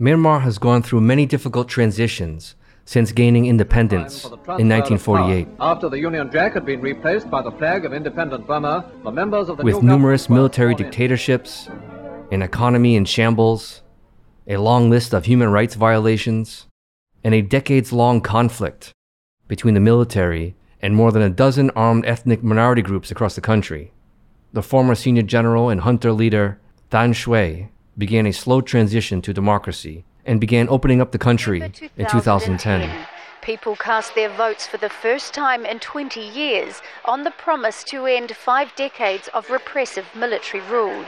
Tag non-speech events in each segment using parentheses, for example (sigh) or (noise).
Myanmar has gone through many difficult transitions since gaining independence in 1948. After the Union Jack had been replaced by the flag of independent Burma, the members of the With numerous military dictatorships, an economy in shambles, a long list of human rights violations, and a decades long conflict between the military and more than a dozen armed ethnic minority groups across the country. The former senior general and junta leader Than Shwe began a slow transition to democracy and began opening up the country in 2010. People cast their votes for the first time in 20 years on the promise to end five decades of repressive military rule.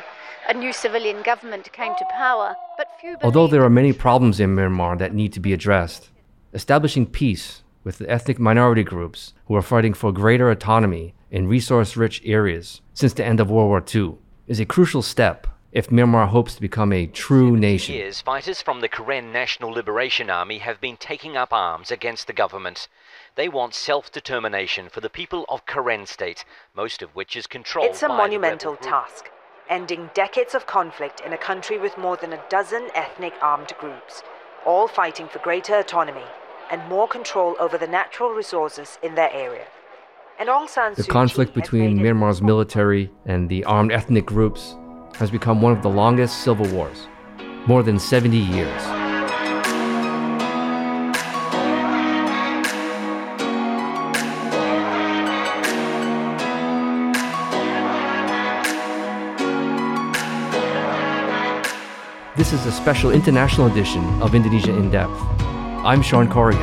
A new civilian government came to power, but few Although there are many problems in Myanmar that need to be addressed, establishing peace with the ethnic minority groups who are fighting for greater autonomy in resource rich areas since the end of World War II is a crucial step if Myanmar hopes to become a true nation. years, fighters from the Karen National Liberation Army have been taking up arms against the government. They want self-determination for the people of Karen State, most of which is controlled It's a by the monumental rebel task, ending decades of conflict in a country with more than a dozen ethnic armed groups, all fighting for greater autonomy and more control over the natural resources in their area. And Aung San The Suu Kyi conflict has between Myanmar's military and the armed ethnic groups has become one of the longest civil wars, more than 70 years. This is a special international edition of Indonesia in Depth. I'm Sean Corrigan.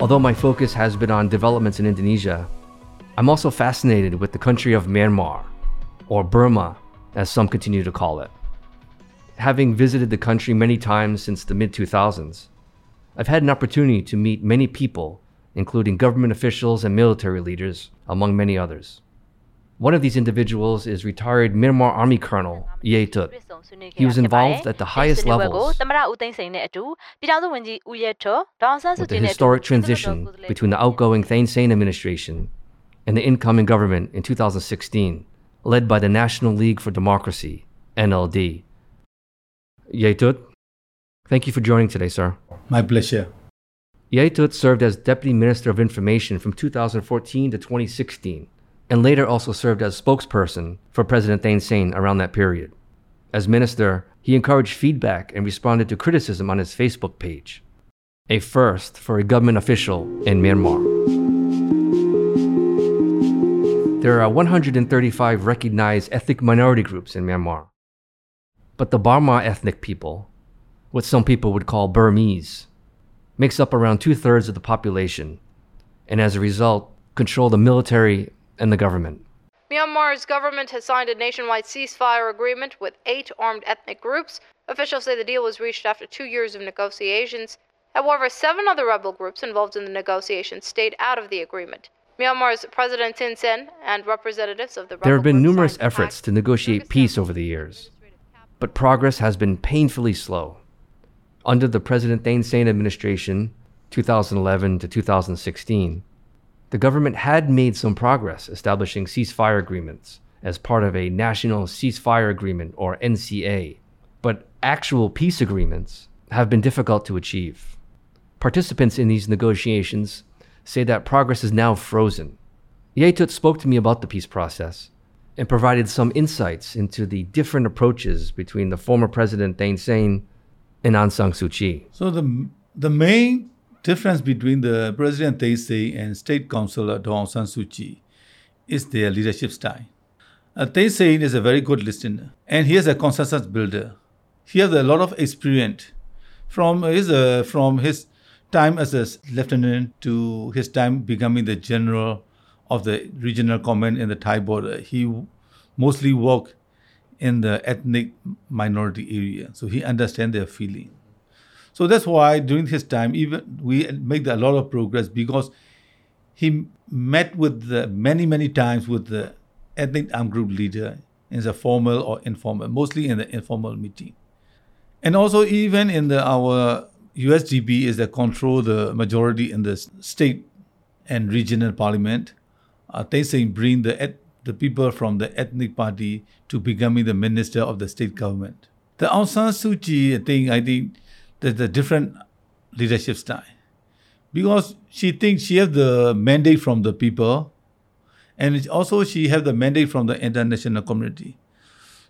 Although my focus has been on developments in Indonesia, I'm also fascinated with the country of Myanmar, or Burma, as some continue to call it. Having visited the country many times since the mid 2000s, I've had an opportunity to meet many people, including government officials and military leaders, among many others. One of these individuals is retired Myanmar Army Colonel Ye Htut. He was involved at the highest levels with the historic transition between the outgoing Thein Sein administration and the incoming government in 2016, led by the National League for Democracy, NLD. Ye Htut, thank you for joining today, sir. My pleasure. Ye Htut served as Deputy Minister of Information from 2014 to 2016, and later also served as spokesperson for President Thein Sein around that period. As minister, he encouraged feedback and responded to criticism on his Facebook page, a first for a government official in Myanmar. There are 135 recognized ethnic minority groups in Myanmar. But the Bamar ethnic people, what some people would call Burmese, makes up around two thirds of the population, and as a result, control the military and the government. Myanmar's government has signed a nationwide ceasefire agreement with eight armed ethnic groups. Officials say the deal was reached after two years of negotiations. However, seven other rebel groups involved in the negotiations stayed out of the agreement. Myanmar's President Thein Sein and representatives of the There have been numerous efforts to negotiate peace over the years, but progress has been painfully slow. Under the President Thein Sein administration, 2011 to 2016, the government had made some progress establishing ceasefire agreements as part of a National Ceasefire Agreement or NCA, but actual peace agreements have been difficult to achieve. Participants in these negotiations say that progress is now frozen. Ye Htut spoke to me about the peace process and provided some insights into the different approaches between the former President Thein Sein and Aung San Suu Kyi. So the the main difference between the President Thein Sein and State Councilor Aung San Suu Kyi is their leadership style. Uh, Thein Sein is a very good listener and he is a consensus builder. He has a lot of experience from his uh, from his time as a lieutenant to his time becoming the general of the regional command in the Thai border. He mostly worked in the ethnic minority area, so he understands their feeling. So that's why during his time, even we made a lot of progress because he met with the many many times with the ethnic armed group leader in the formal or informal, mostly in the informal meeting, and also even in the our USDP is that control the majority in the state and regional parliament. Uh, they say bring the eth- the people from the ethnic party to becoming the minister of the state government. The Aung San Suu Kyi thing, I think there's a different leadership style. Because she thinks she has the mandate from the people and also she has the mandate from the international community.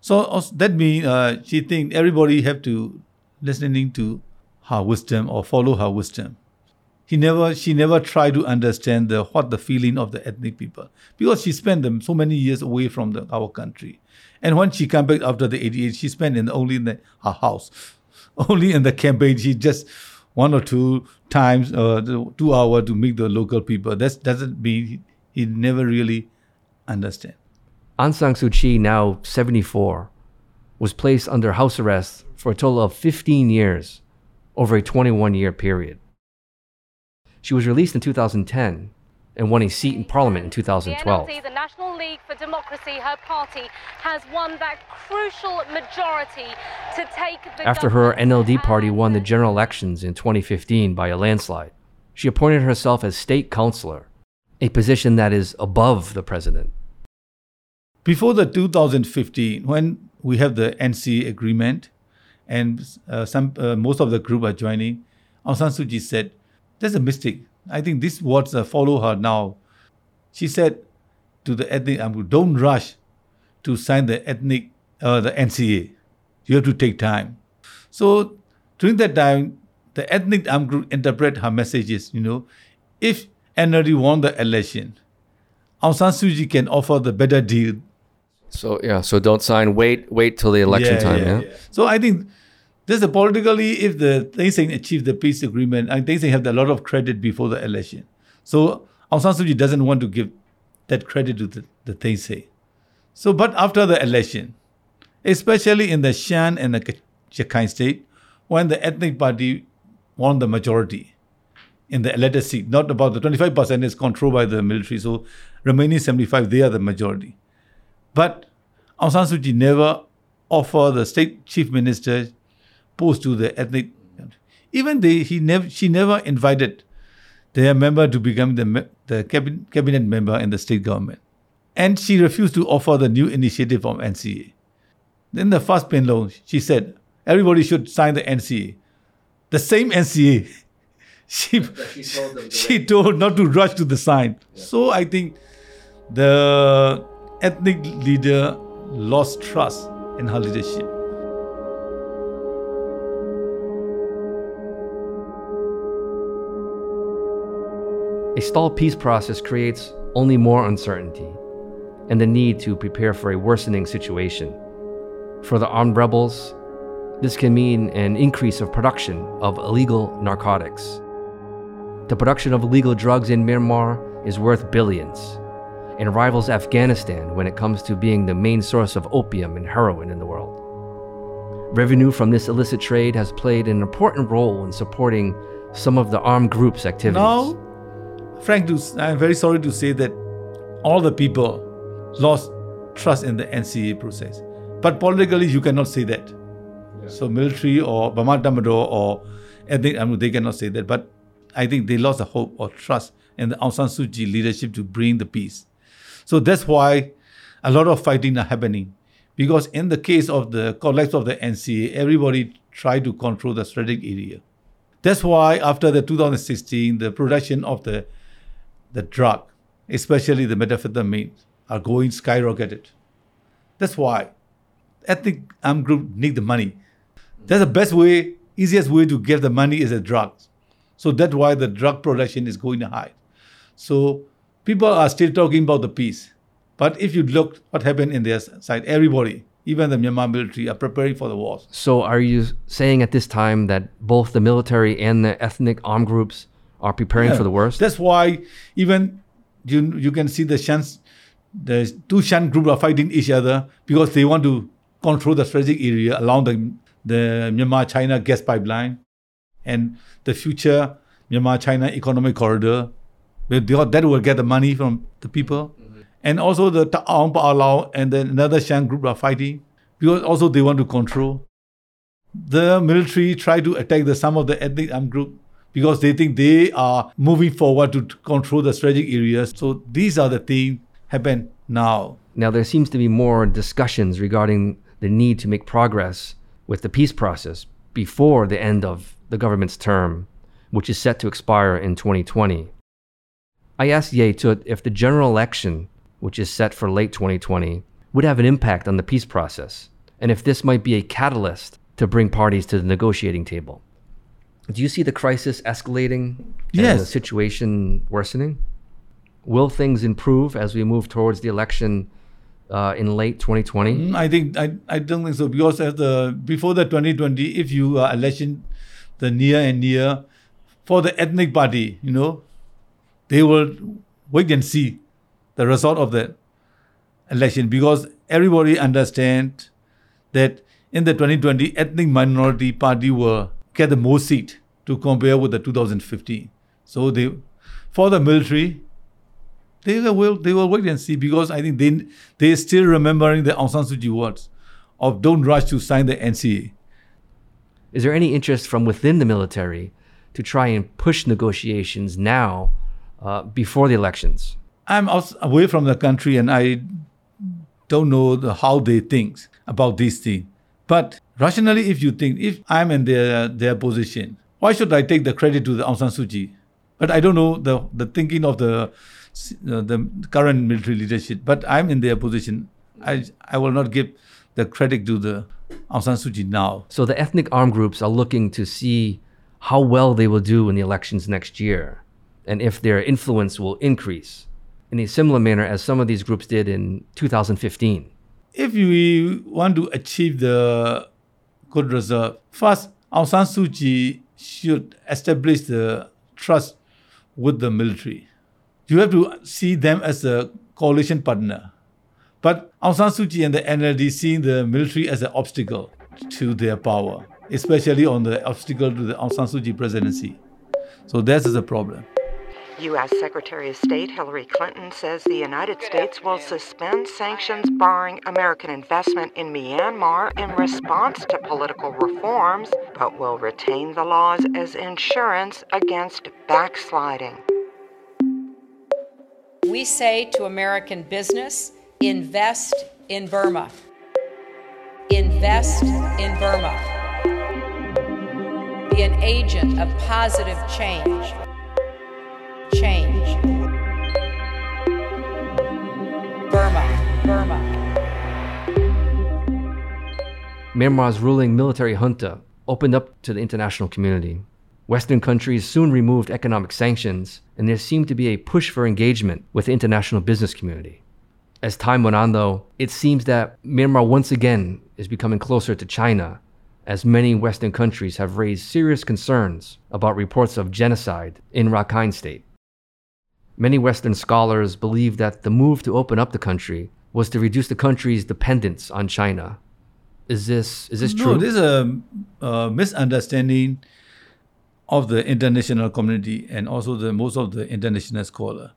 So that means uh, she thinks everybody have to listening to her wisdom or follow her wisdom. He never, she never tried to understand the what the feeling of the ethnic people because she spent them so many years away from the, our country. And when she came back after the 88, she spent in only in the, her house, (laughs) only in the campaign. She just one or two times, uh, two hour to meet the local people. That doesn't mean he, he never really understand. Aung San Suu Kyi, now 74, was placed under house arrest for a total of 15 years over a 21 year period. She was released in 2010 and won a seat in parliament in 2012. The NLD, the National League for Democracy, her party, has won that crucial majority to take the After her NLD party won the general elections in 2015 by a landslide, she appointed herself as state councilor, a position that is above the president. Before the 2015, when we have the NC agreement, and uh, some uh, most of the group are joining, Aung San Suu Kyi said, "That's a mistake. I think this words uh, follow her now." She said to the ethnic group, "Don't rush to sign the ethnic uh, the NCA. You have to take time." So during that time, the ethnic armed group interpret her messages. You know, if NLD won the election, Aung San Suu Kyi can offer the better deal so yeah, so don't sign. Wait, wait till the election yeah, time. Yeah, yeah, So I think this is politically, if the Sein achieve the peace agreement, I think they have a lot of credit before the election. So Aung San Suu Kyi doesn't want to give that credit to the, the Thein Sein, but after the election, especially in the Shan and the Rakhine state, when the ethnic party won the majority in the elected seat, not about the 25% is controlled by the military, so remaining 75, they are the majority. But Aung San Suu Kyi never offered the state chief minister post to the ethnic. Even they, he never, she never invited their member to become the, the cabinet, cabinet member in the state government. And she refused to offer the new initiative from NCA. Then the first Panglong, she said, everybody should sign the NCA. The same NCA. (laughs) she, she, told, she told not to rush to the sign. Yeah. So I think the ethnic leader lost trust in her leadership. A stalled peace process creates only more uncertainty and the need to prepare for a worsening situation. For the armed rebels, this can mean an increase of production of illegal narcotics. The production of illegal drugs in Myanmar is worth billions and rivals Afghanistan when it comes to being the main source of opium and heroin in the world. Revenue from this illicit trade has played an important role in supporting some of the armed groups' activities. Now, Frank, I'm very sorry to say that all the people lost trust in the NCA process. But politically, you cannot say that. Yeah. So, military or Burma Tatmadaw or ethnic, I mean, they cannot say that. But I think they lost the hope or trust in the Aung San Suu Kyi leadership to bring the peace. So that's why a lot of fighting are happening. Because in the case of the collapse of the NCA, everybody tried to control the strategic area. That's why after the 2016, the production of the, the drug, especially the methamphetamine, are going skyrocketed. That's why ethnic armed group need the money. That's the best way, easiest way to get the money is the drugs. So that's why the drug production is going high. So people are still talking about the peace. But if you look what happened in their side, everybody, even the Myanmar military, are preparing for the wars. So are you saying at this time that both the military and the ethnic armed groups are preparing yeah, for the worst? That's why even you you can see the Shans, the two Shan groups are fighting each other because they want to control the strategic area along the the Myanmar China gas pipeline and the future Myanmar China economic corridor that will get the money from the people. Mm-hmm. And also the Ta'aung Pa'alau and then another Shan group are fighting because also they want to control. The military try to attack the some of the ethnic armed group because they think they are moving forward to control the strategic areas. So these are the things happen now. Now, there seems to be more discussions regarding the need to make progress with the peace process before the end of the government's term, which is set to expire in 2020. I asked Ye Htut if the general election, which is set for late 2020, would have an impact on the peace process, and if this might be a catalyst to bring parties to the negotiating table. Do you see the crisis escalating and the situation worsening? Will things improve as we move towards the election uh, in late 2020? Mm, I think I, I don't think so because as the before the 2020, if you are election the near and near for the ethnic party, you know, they will wait and see the result of the election because everybody understand that in the 2020 ethnic minority party will get the most seat to compare with the 2015. So they for the military they will they will wait and see because I think they they still remembering the Aung San Suu Kyi words of don't rush to sign the NCA. Is there any interest from within the military to try and push negotiations now uh, before the elections? I'm away from the country and I don't know the, how they think about these things. But rationally, if you think if I'm in their their position, why should I take the credit to the Aung San Suu Kyi? But I don't know the the thinking of the uh, the current military leadership. But I'm in their position. I I will not give the credit to the Aung San Suu Kyi now. So the ethnic armed groups are looking to see how well they will do in the elections next year and if their influence will increase in a similar manner as some of these groups did in 2015. if we want to achieve the good result, first Aung San Suu Kyi should establish the trust with the military. You have to see them as a coalition partner. But Aung San Suu Kyi and the NLD seeing the military as an obstacle to their power, especially on the obstacle to the Aung San Suu Kyi presidency. So that is a problem. U.S. Secretary of State Hillary Clinton says the United States will suspend sanctions barring American investment in Myanmar in response to political reforms, but will retain the laws as insurance against backsliding. We say to American business invest in Burma. Invest in Burma. Be an agent of positive change. Change. Burma, Burma. Myanmar's ruling military junta opened up to the international community. Western countries soon removed economic sanctions, and there seemed to be a push for engagement with the international business community. As time went on, though, it seems that Myanmar once again is becoming closer to China, as many Western countries have raised serious concerns about reports of genocide in Rakhine State. Many Western scholars believe that the move to open up the country was to reduce the country's dependence on China. Is this is this no, true? this is a, a misunderstanding of the international community and also the most of the international scholar.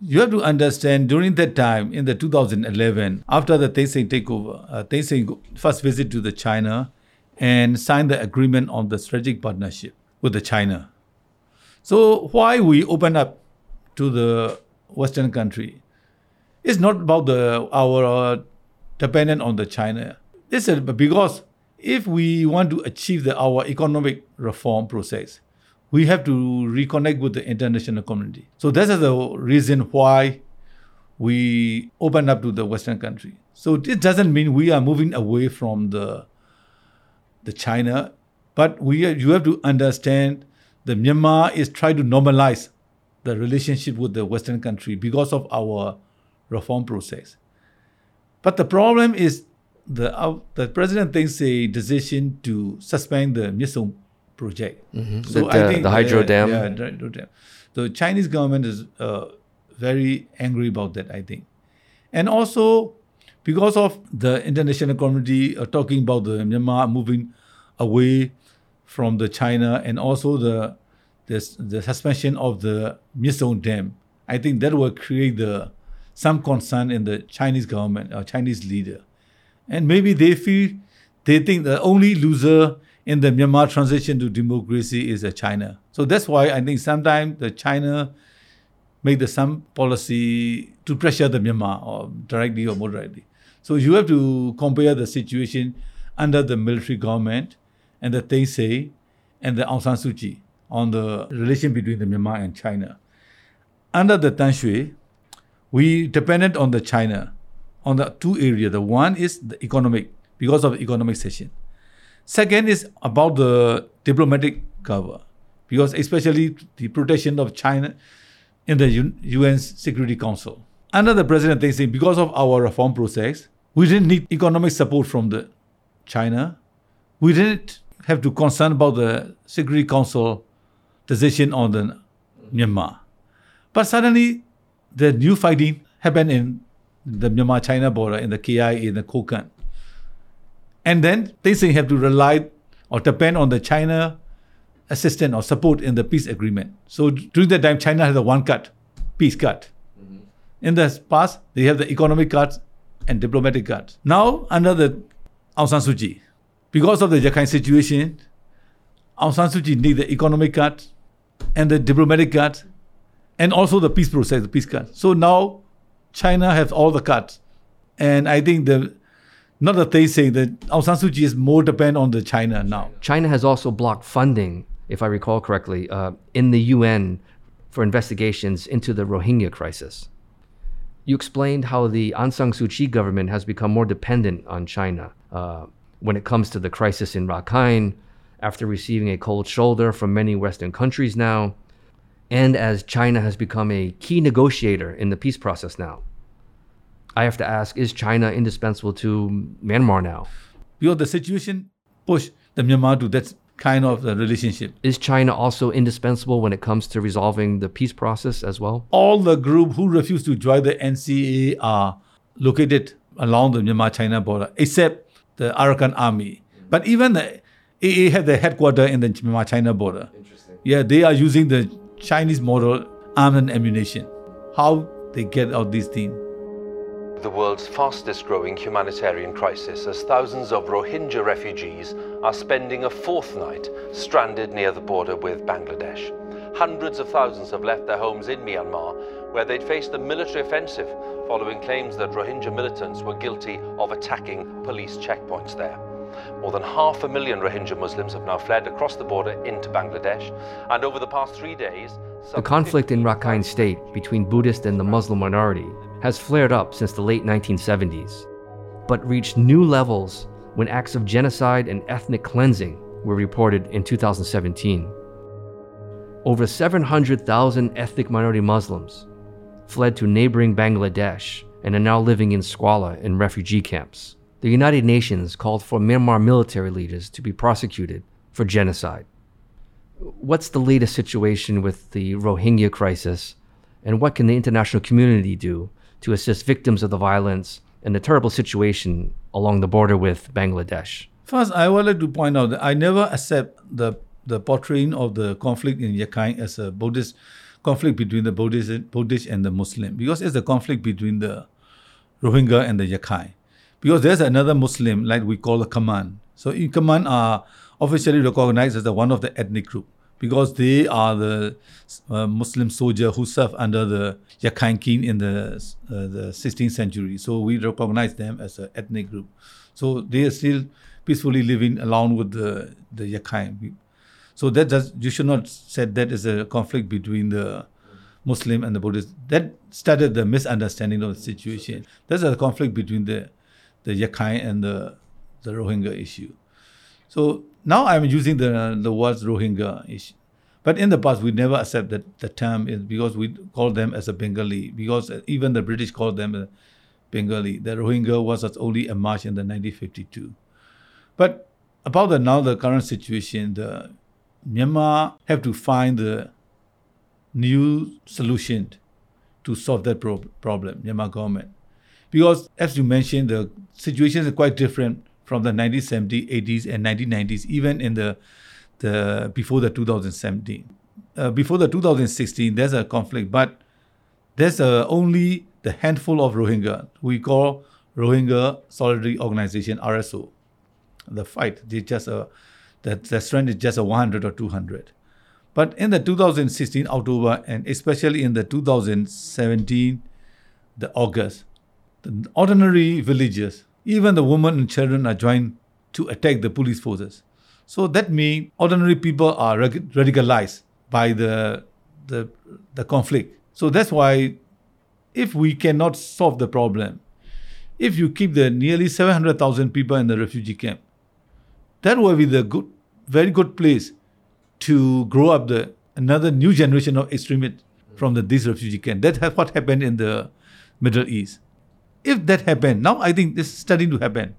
You have to understand during that time in the 2011, after the Thein takeover, uh, first visit to the China and signed the agreement on the strategic partnership with the China. So why we open up to the Western country? It's not about the our uh, dependent on the China. It's a, because if we want to achieve the, our economic reform process, we have to reconnect with the international community. So that is the reason why we open up to the Western country. So this doesn't mean we are moving away from the the China, but we you have to understand that Myanmar is trying to normalize the relationship with the Western country because of our reform process. But the problem is the uh, the president takes a decision to suspend the Myitsone project. Mhm. The- the- the hydro dam. Yeah, the hydro dam. The Chinese government is uh, very angry about that. I think, and also because of the international community uh, talking about the Myanmar moving away from the China and also the the, suspension of the Myitsone Dam, I think that will create the some concern in the Chinese government or Chinese leader, and maybe they feel they think the only loser in the Myanmar transition to democracy is uh, China. So that's why I think sometimes the China make the some policy to pressure the Myanmar or directly or moderately. So you have to compare the situation under the military government and the Thein and the Aung San Suu Kyi on the relation between the Myanmar and China. Under the Than Shwe, we depended on the China on the two areas. The one is the economic because of economic session. Second is about the diplomatic cover because especially the protection of China in the UN Security Council. Under the president, they say because of our reform process, we didn't need economic support from the China. We didn't have to concern about the Security Council decision on the Myanmar. But suddenly, the new fighting happened in the Myanmar-China border, in the KIA, in the Kokang. And then they say have to rely or depend on the China assistance or support in the peace agreement. So during that time, China has a one cut, peace cut. Mm-hmm. In the past, they have the economic cuts and diplomatic cuts. Now, under the Aung San Suu Kyi, because of the Rakhine situation, Aung San Suu Kyi need the economic cut and the diplomatic cut and also the peace process, the peace cut. So now China has all the cuts. And I think the not that they say that Aung San Suu Kyi is more dependent on the China now. China has also blocked funding if I recall correctly, uh, in the UN for investigations into the Rohingya crisis. You explained how the Aung San Suu Kyi government has become more dependent on China uh, when it comes to the crisis in Rakhine, after receiving a cold shoulder from many Western countries now, and as China has become a key negotiator in the peace process now. I have to ask is China indispensable to Myanmar now? Because the situation pushed the Myanmar to that kind of the relationship. Is China also indispensable when it comes to resolving the peace process as well? All the group who refuse to join the NCA are located along the Myanmar-China border, except the Arakan army. But even the AA have their headquarters in the Myanmar-China border. Interesting. Yeah, they are using the Chinese model arms and ammunition. How they get out these things? the world's fastest growing humanitarian crisis as thousands of Rohingya refugees are spending a fourth night stranded near the border with Bangladesh. Hundreds of thousands have left their homes in Myanmar, where they'd faced a military offensive following claims that Rohingya militants were guilty of attacking police checkpoints there. More than half a million Rohingya Muslims have now fled across the border into Bangladesh, and over the past three days, the conflict in Rakhine State between Buddhist and the Muslim minority has flared up since the late 1970s, but reached new levels when acts of genocide and ethnic cleansing were reported in 2017. Over 700,000 ethnic minority Muslims fled to neighboring Bangladesh and are now living in squalor in refugee camps. The United Nations called for Myanmar military leaders to be prosecuted for genocide. What's the latest situation with the Rohingya crisis, and what can the international community do to assist victims of the violence and the terrible situation along the border with Bangladesh. First, I would like to point out that I never accept the, the portraying of the conflict in Rakhine as a Buddhist conflict between the Buddhist, Buddhist and the Muslim because it's a conflict between the Rohingya and the Rakhine. Because there's another Muslim, like we call the Kaman. So in Kaman are officially recognized as the one of the ethnic group because they are the uh, Muslim soldier who served under the Rakhine King in the uh, the 16th century. So we recognize them as an ethnic group. So they are still peacefully living along with the the Rakhine. So that does you should not say that is a conflict between the Muslim and the Buddhist. That started the misunderstanding of the situation. There's a conflict between the the Rakhine and the the Rohingya issue. So now I'm using the the words Rohingya issue. But in the past, we never accept that the term is because we call them as a Bengali, because even the British called them a Bengali. The Rohingya was only a march in the 1952. But about the now the current situation, the Myanmar have to find the new solution to solve that pro- problem, Myanmar government. Because as you mentioned, the situation is quite different from the 1970s, 80s, and 1990s, even in the, the before the 2017. Uh, before the 2016, there's a conflict, but there's uh, only the handful of Rohingya we call Rohingya Solidarity Organization (RSO). The fight, they just uh, the, the strength is just a 100 or 200. But in the 2016 October and especially in the 2017 the August, the ordinary villagers, even the women and children are joined to attack the police forces. So that means ordinary people are radicalized by the, the, the conflict. So that's why if we cannot solve the problem, if you keep the nearly 700,000 people in the refugee camp, that will be the good, very good place to grow up the another new generation of extremists from the, this refugee camp. That's what happened in the Middle East. If that happened, now I think this is starting to happen.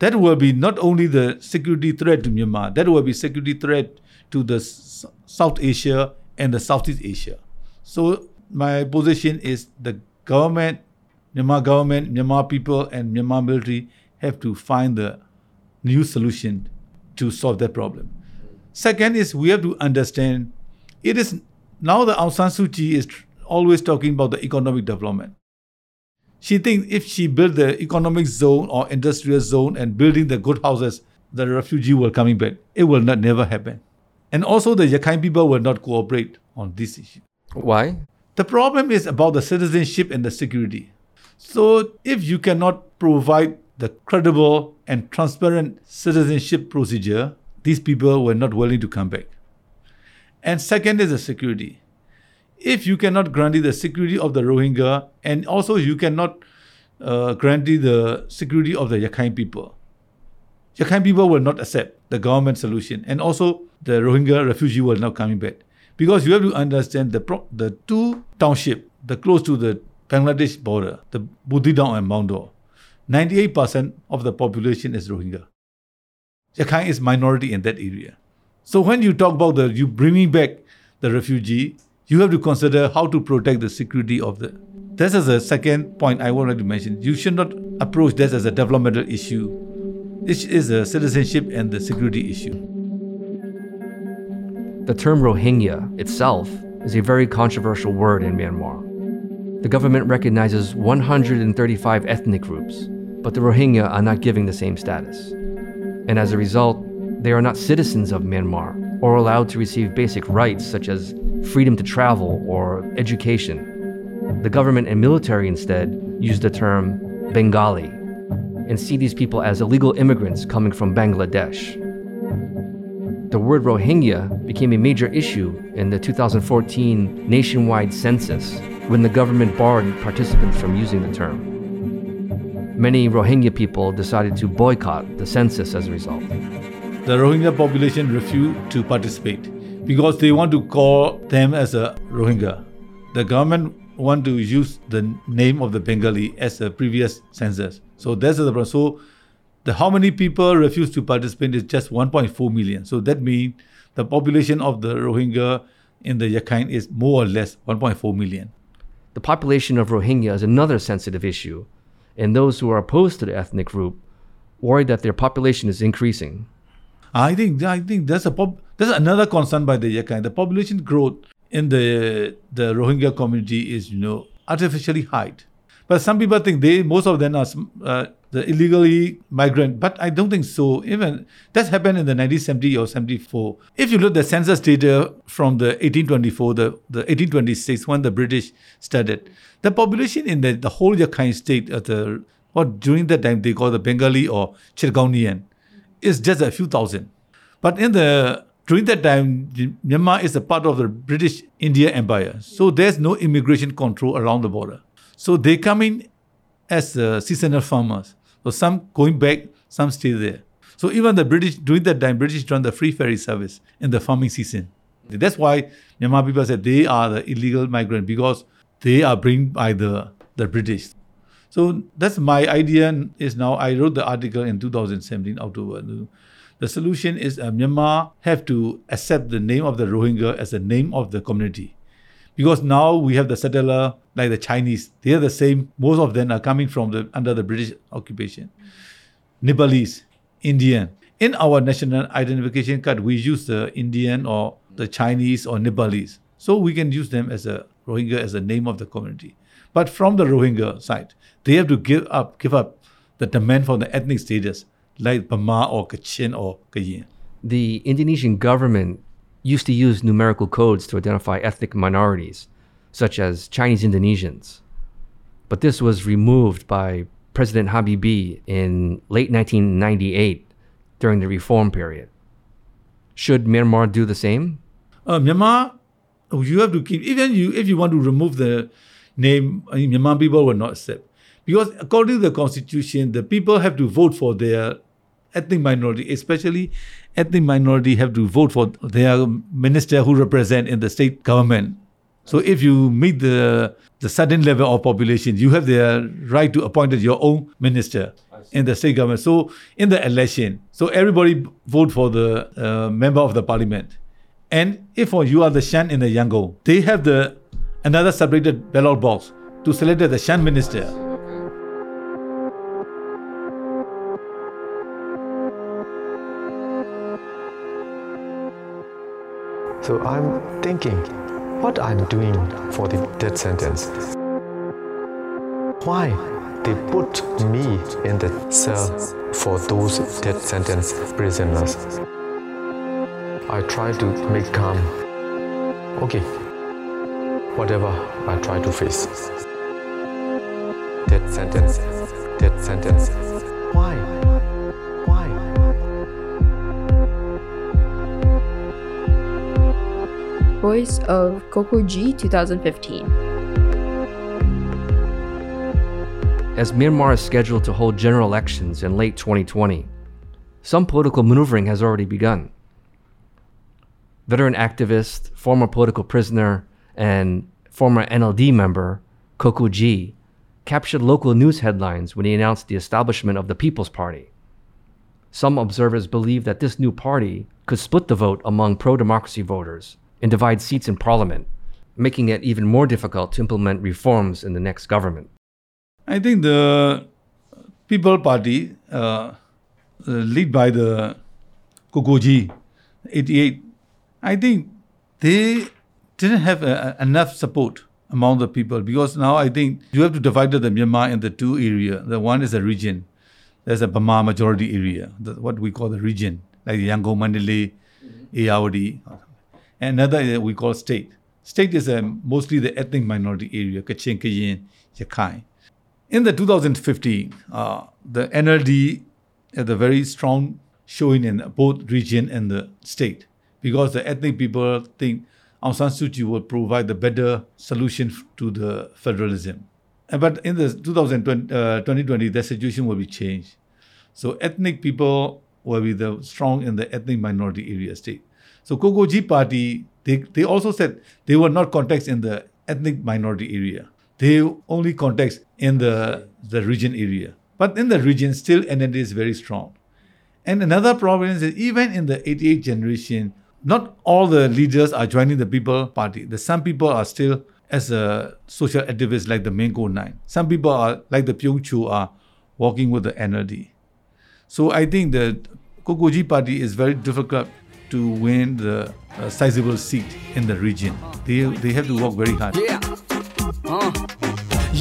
That will be not only the security threat to Myanmar, that will be security threat to the S- South Asia and the Southeast Asia. So my position is the government, Myanmar government, Myanmar people, and Myanmar military have to find the new solution to solve that problem. Second is we have to understand it is now the Aung San Suu Kyi is always talking about the economic development. She thinks if she build the economic zone or industrial zone and building the good houses, the refugee will coming back. It will not never happen. And also the Rakhine people will not cooperate on this issue. Why? The problem is about the citizenship and the security. So if you cannot provide the credible and transparent citizenship procedure, these people were not willing to come back. And second is the security. If you cannot guarantee the security of the Rohingya, and also you cannot uh, guarantee the security of the Rakhine people, Rakhine people will not accept the government solution, and also the Rohingya refugee will not coming back because you have to understand the pro- the two township, the close to the Bangladesh border, the Buthidaung and Maungdaw, 98% of the population is Rohingya. Rakhine is minority in that area. So when you talk about the you bringing back the refugee, you have to consider how to protect the security of the. This is the second point I wanted to mention. You should not approach this as a developmental issue. This is a citizenship and the security issue. The term Rohingya itself is a very controversial word in Myanmar. The government recognizes 135 ethnic groups, but the Rohingya are not given the same status. And as a result, they are not citizens of Myanmar or allowed to receive basic rights such as freedom to travel or education. The government and military instead use the term Bengali and see these people as illegal immigrants coming from Bangladesh. The word Rohingya became a major issue in the 2014 nationwide census when the government barred participants from using the term. Many Rohingya people decided to boycott the census as a result. The Rohingya population refused to participate because they want to call them as a Rohingya. The government want to use the name of the Bengali as a previous census. So that's the problem. So the how many people refuse to participate is just 1.4 million. So that means the population of the Rohingya in the Rakhine is more or less 1.4 million. The population of Rohingya is another sensitive issue, and those who are opposed to the ethnic group worry that their population is increasing. I think I think that's a pop, that's another concern by the Rakhine. The population growth in the the Rohingya community is you know artificially high, but some people think they most of them are uh, the illegally migrant, but I don't think so. Even that happened in the 1970 or 74. If you look at the census data from the 1824, the, the 1826 when the British started, the population in the, the whole Rakhine state at the what during that time they call the Bengali or Chittagonian is just a few thousand. But in the during that time, Myanmar is a part of the British India Empire. So there's no immigration control around the border. So they come in as uh, seasonal farmers. So some going back, some stay there. So even the British, during that time, British run the free ferry service in the farming season. That's why Myanmar people said they are the illegal migrant because they are bring by the, the British. So that's my idea is now I wrote the article in 2017 October. The solution is uh, Myanmar have to accept the name of the Rohingya as the name of the community. Because now we have the settler like the Chinese, they are the same. Most of them are coming from the under the British occupation. Nepalese, Indian. In our national identification card, we use the Indian or the Chinese or Nepalese. So we can use them as a Rohingya as a name of the community. But from the Rohingya side, they have to give up give up the demand for the ethnic status like Burma or Kachin or Kayin. The Indonesian government used to use numerical codes to identify ethnic minorities, such as Chinese Indonesians. But this was removed by President Habibie in late 1998 during the reform period. Should Myanmar do the same? Uh, Myanmar, you have to keep, even you, if you want to remove the name, Myanmar people will not accept. Because according to the constitution, the people have to vote for their ethnic minority, especially ethnic minority have to vote for their minister who represent in the state government. So if you meet the the certain level of population, you have the right to appoint your own minister in the state government. So in the election, so everybody vote for the uh, member of the parliament. And if you are the Shan in the Yangon, they have the another separated ballot box to select the Shan minister. So I'm thinking what I'm doing for the death sentence. Why they put me in the cell for those death sentence prisoners? I try to make calm. Okay, whatever I try to face. Death sentence, death sentence. Why? Why? Voice of Ko Ko Gyi 2015. As Myanmar is scheduled to hold general elections in late 2020, some political maneuvering has already begun. Veteran activist, former political prisoner, and former NLD member Ko Ko Gyi captured local news headlines when he announced the establishment of the People's Party. Some observers believe that this new party could split the vote among pro democracy voters and divide seats in parliament, making it even more difficult to implement reforms in the next government. I think the People Party, uh, led by the G, 88, I think they didn't have uh, enough support among the people because now I think you have to divide the Myanmar into two areas. The one is a region. There's a Burma majority area, the, what we call the region, like Yangon, Mandalay, Ayeyarwady, Another we call state. State is a, mostly the ethnic minority area, Kachin, Kayin, Yakai. In the 2015, uh, the NLD had a very strong showing in both region and the state because the ethnic people think Aung San Suu Kyi will provide the better solution to the federalism. But in the 2020, uh, 2020, the situation will be changed. So ethnic people will be the strong in the ethnic minority area state. So Gyi party, they, they also said they were not contacts in the ethnic minority area. They only contacts in the, the region area. But in the region, still NLD is very strong. And another problem is even in the 88 generation, not all the leaders are joining the People Party. The some people are still as a social activist like the Min Ko Naing. Some people are like the Pyone Cho are working with the NLD. So I think the Ko Ko Gyi party is very difficult to win the uh, sizable seat in the region. They, they have to work very hard. Yeah. Uh.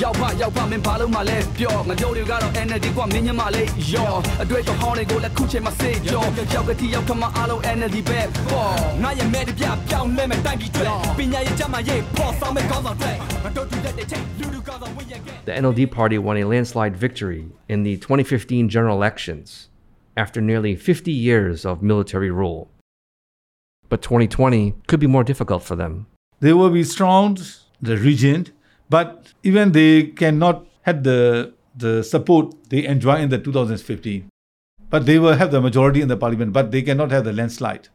ရောက်ပါရောက်ပါမင်းဘာလို့မှလဲပြောငါတို့တွေကတော့ NLD ကမင်းညမလေးရောအတွေ့အကြုံဟောင်းတွေကိုလည်းခုချိန်မှာစေကြောရောက်ကတိရောက်ခမအားလုံး NLD ပဲပေါ့ငါရဲ့မဲတပြပြောင်းလဲမဲ့တိုင်းပြည်တွေပညာရေးကြမှာရေးပေါ်ဆောင်မဲ့ကောင်းဆောင်တွေငါတို့တူတဲ့ချိန်လူလူကောင်းဆောင်ဝင့်ရခဲ့ The NLD party won a landslide victory in the 2015 general elections after nearly 50 years of military rule. But 2020 could be more difficult for them. They will be strong, the regent, but even they cannot have the, the support they enjoy in the 2015. But they will have the majority in the parliament, but they cannot have the landslide.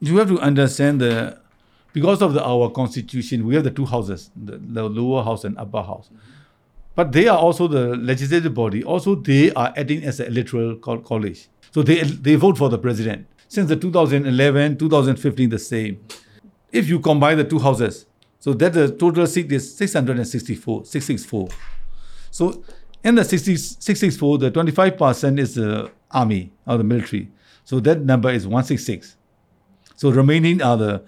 You have to understand the because of the, our constitution, we have the two houses, the, the lower house and upper house. But they are also the legislative body. Also, they are acting as an electoral college. So they, they vote for the president since the 2011, 2015, the same. If you combine the two houses, so that the total seat is 664, 664. So in the 60, 664, the 25% is the army or the military. So that number is 166. So remaining are the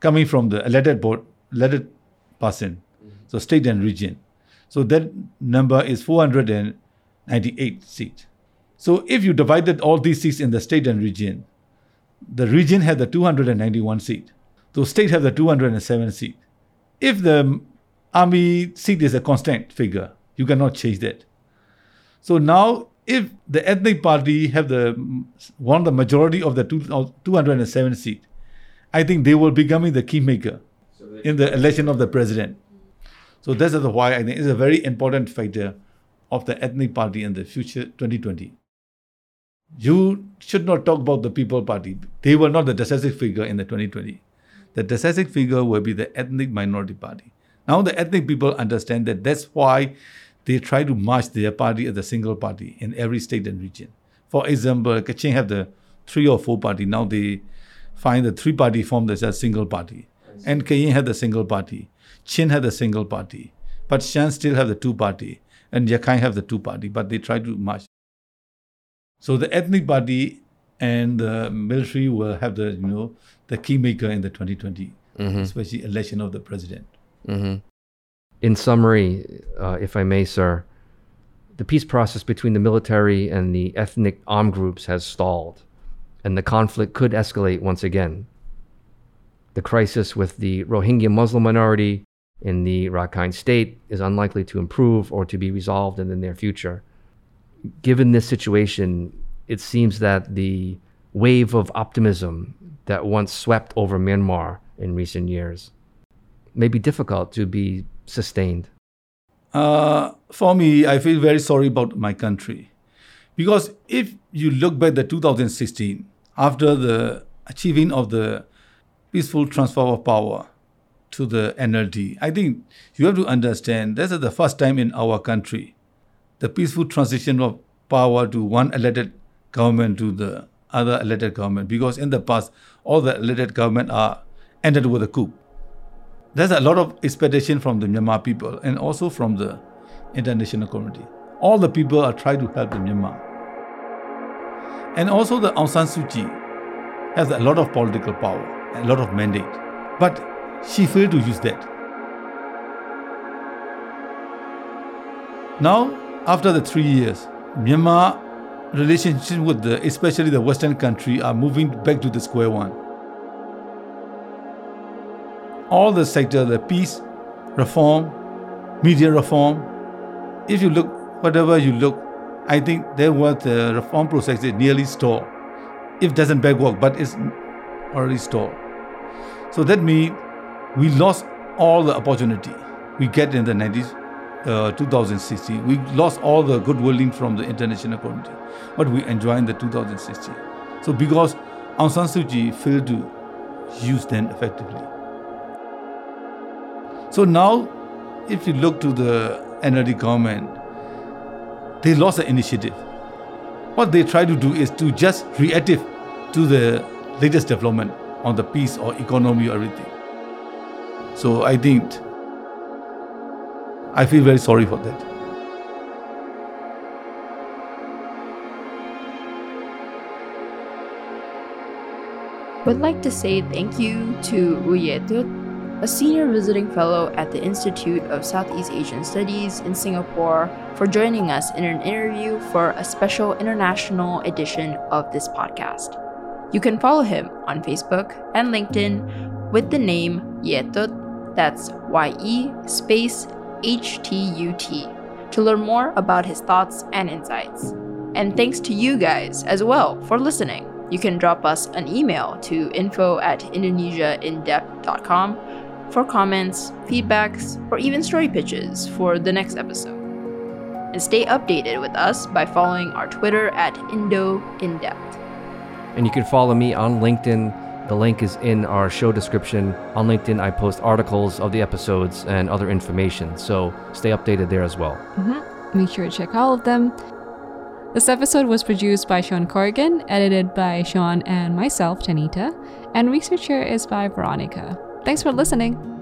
coming from the elected board, elected person, so state and region. So that number is 498 seats. So if you divided all these seats in the state and region, the region had the 291 seat. the state have the 207 seat. If the army seat is a constant figure, you cannot change that. So now, if the ethnic party have the won the majority of the two, 207 seat, I think they will becoming the keymaker in the election of the president. So that's why I think it's a very important factor of the ethnic party in the future 2020. You should not talk about the People Party. They were not the decisive figure in the 2020. The decisive figure will be the ethnic minority party. Now the ethnic people understand that that's why they try to march their party as a single party in every state and region. For example, Kachin have the three or four party. Now they find the three party form as a single party. And Kayin had the single party. Chin had the single party. But Shan still have the two party. And Yakai have the two party. But they try to march. So the ethnic party and the military will have the, you know, the key maker in the 2020, mm-hmm. especially election of the president. Mm-hmm. In summary, uh, if I may, sir, the peace process between the military and the ethnic armed groups has stalled, and the conflict could escalate once again. The crisis with the Rohingya Muslim minority in the Rakhine state is unlikely to improve or to be resolved in the near future. Given this situation, it seems that the wave of optimism that once swept over Myanmar in recent years may be difficult to be sustained? Uh, for me, I feel very sorry about my country. Because if you look back the 2016, after the achieving of the peaceful transfer of power to the NLD, I think you have to understand this is the first time in our country the peaceful transition of power to one elected government to the other elected government. Because in the past, all the elected government are ended with a coup there's a lot of expectation from the Myanmar people and also from the international community. All the people are trying to help the Myanmar. And also the Aung San Suu Kyi has a lot of political power, a lot of mandate. But she failed to use that. Now, after the three years, Myanmar relationship with the, especially the Western country, are moving back to the square one all the sector, the peace, reform, media reform. If you look, whatever you look, I think there was the reform process is nearly stalled. If doesn't back work, but it's already stalled. So that means we lost all the opportunity we get in the 90s, uh, 2016. We lost all the goodwilling from the international community, but we enjoyed the 2016. So because Aung San Suu Kyi failed to use them effectively. So now, if you look to the NLD government, they lost the initiative. What they try to do is to just reactive to the latest development on the peace or economy or everything. So I think I feel very sorry for that. Would like to say thank you to U Ye Htut a senior visiting fellow at the Institute of Southeast Asian Studies in Singapore, for joining us in an interview for a special international edition of this podcast. You can follow him on Facebook and LinkedIn with the name Ye Htut, that's Y E space H T U T, to learn more about his thoughts and insights. And thanks to you guys as well for listening. You can drop us an email to info at indonesiaindepth.com for comments, feedbacks, or even story pitches for the next episode. And stay updated with us by following our Twitter at IndoInDepth. And you can follow me on LinkedIn. The link is in our show description. On LinkedIn, I post articles of the episodes and other information, so stay updated there as well. Mm-hmm. Make sure to check all of them. This episode was produced by Sean Corrigan, edited by Sean and myself, Tanita, and researcher is by Veronica. Thanks for listening.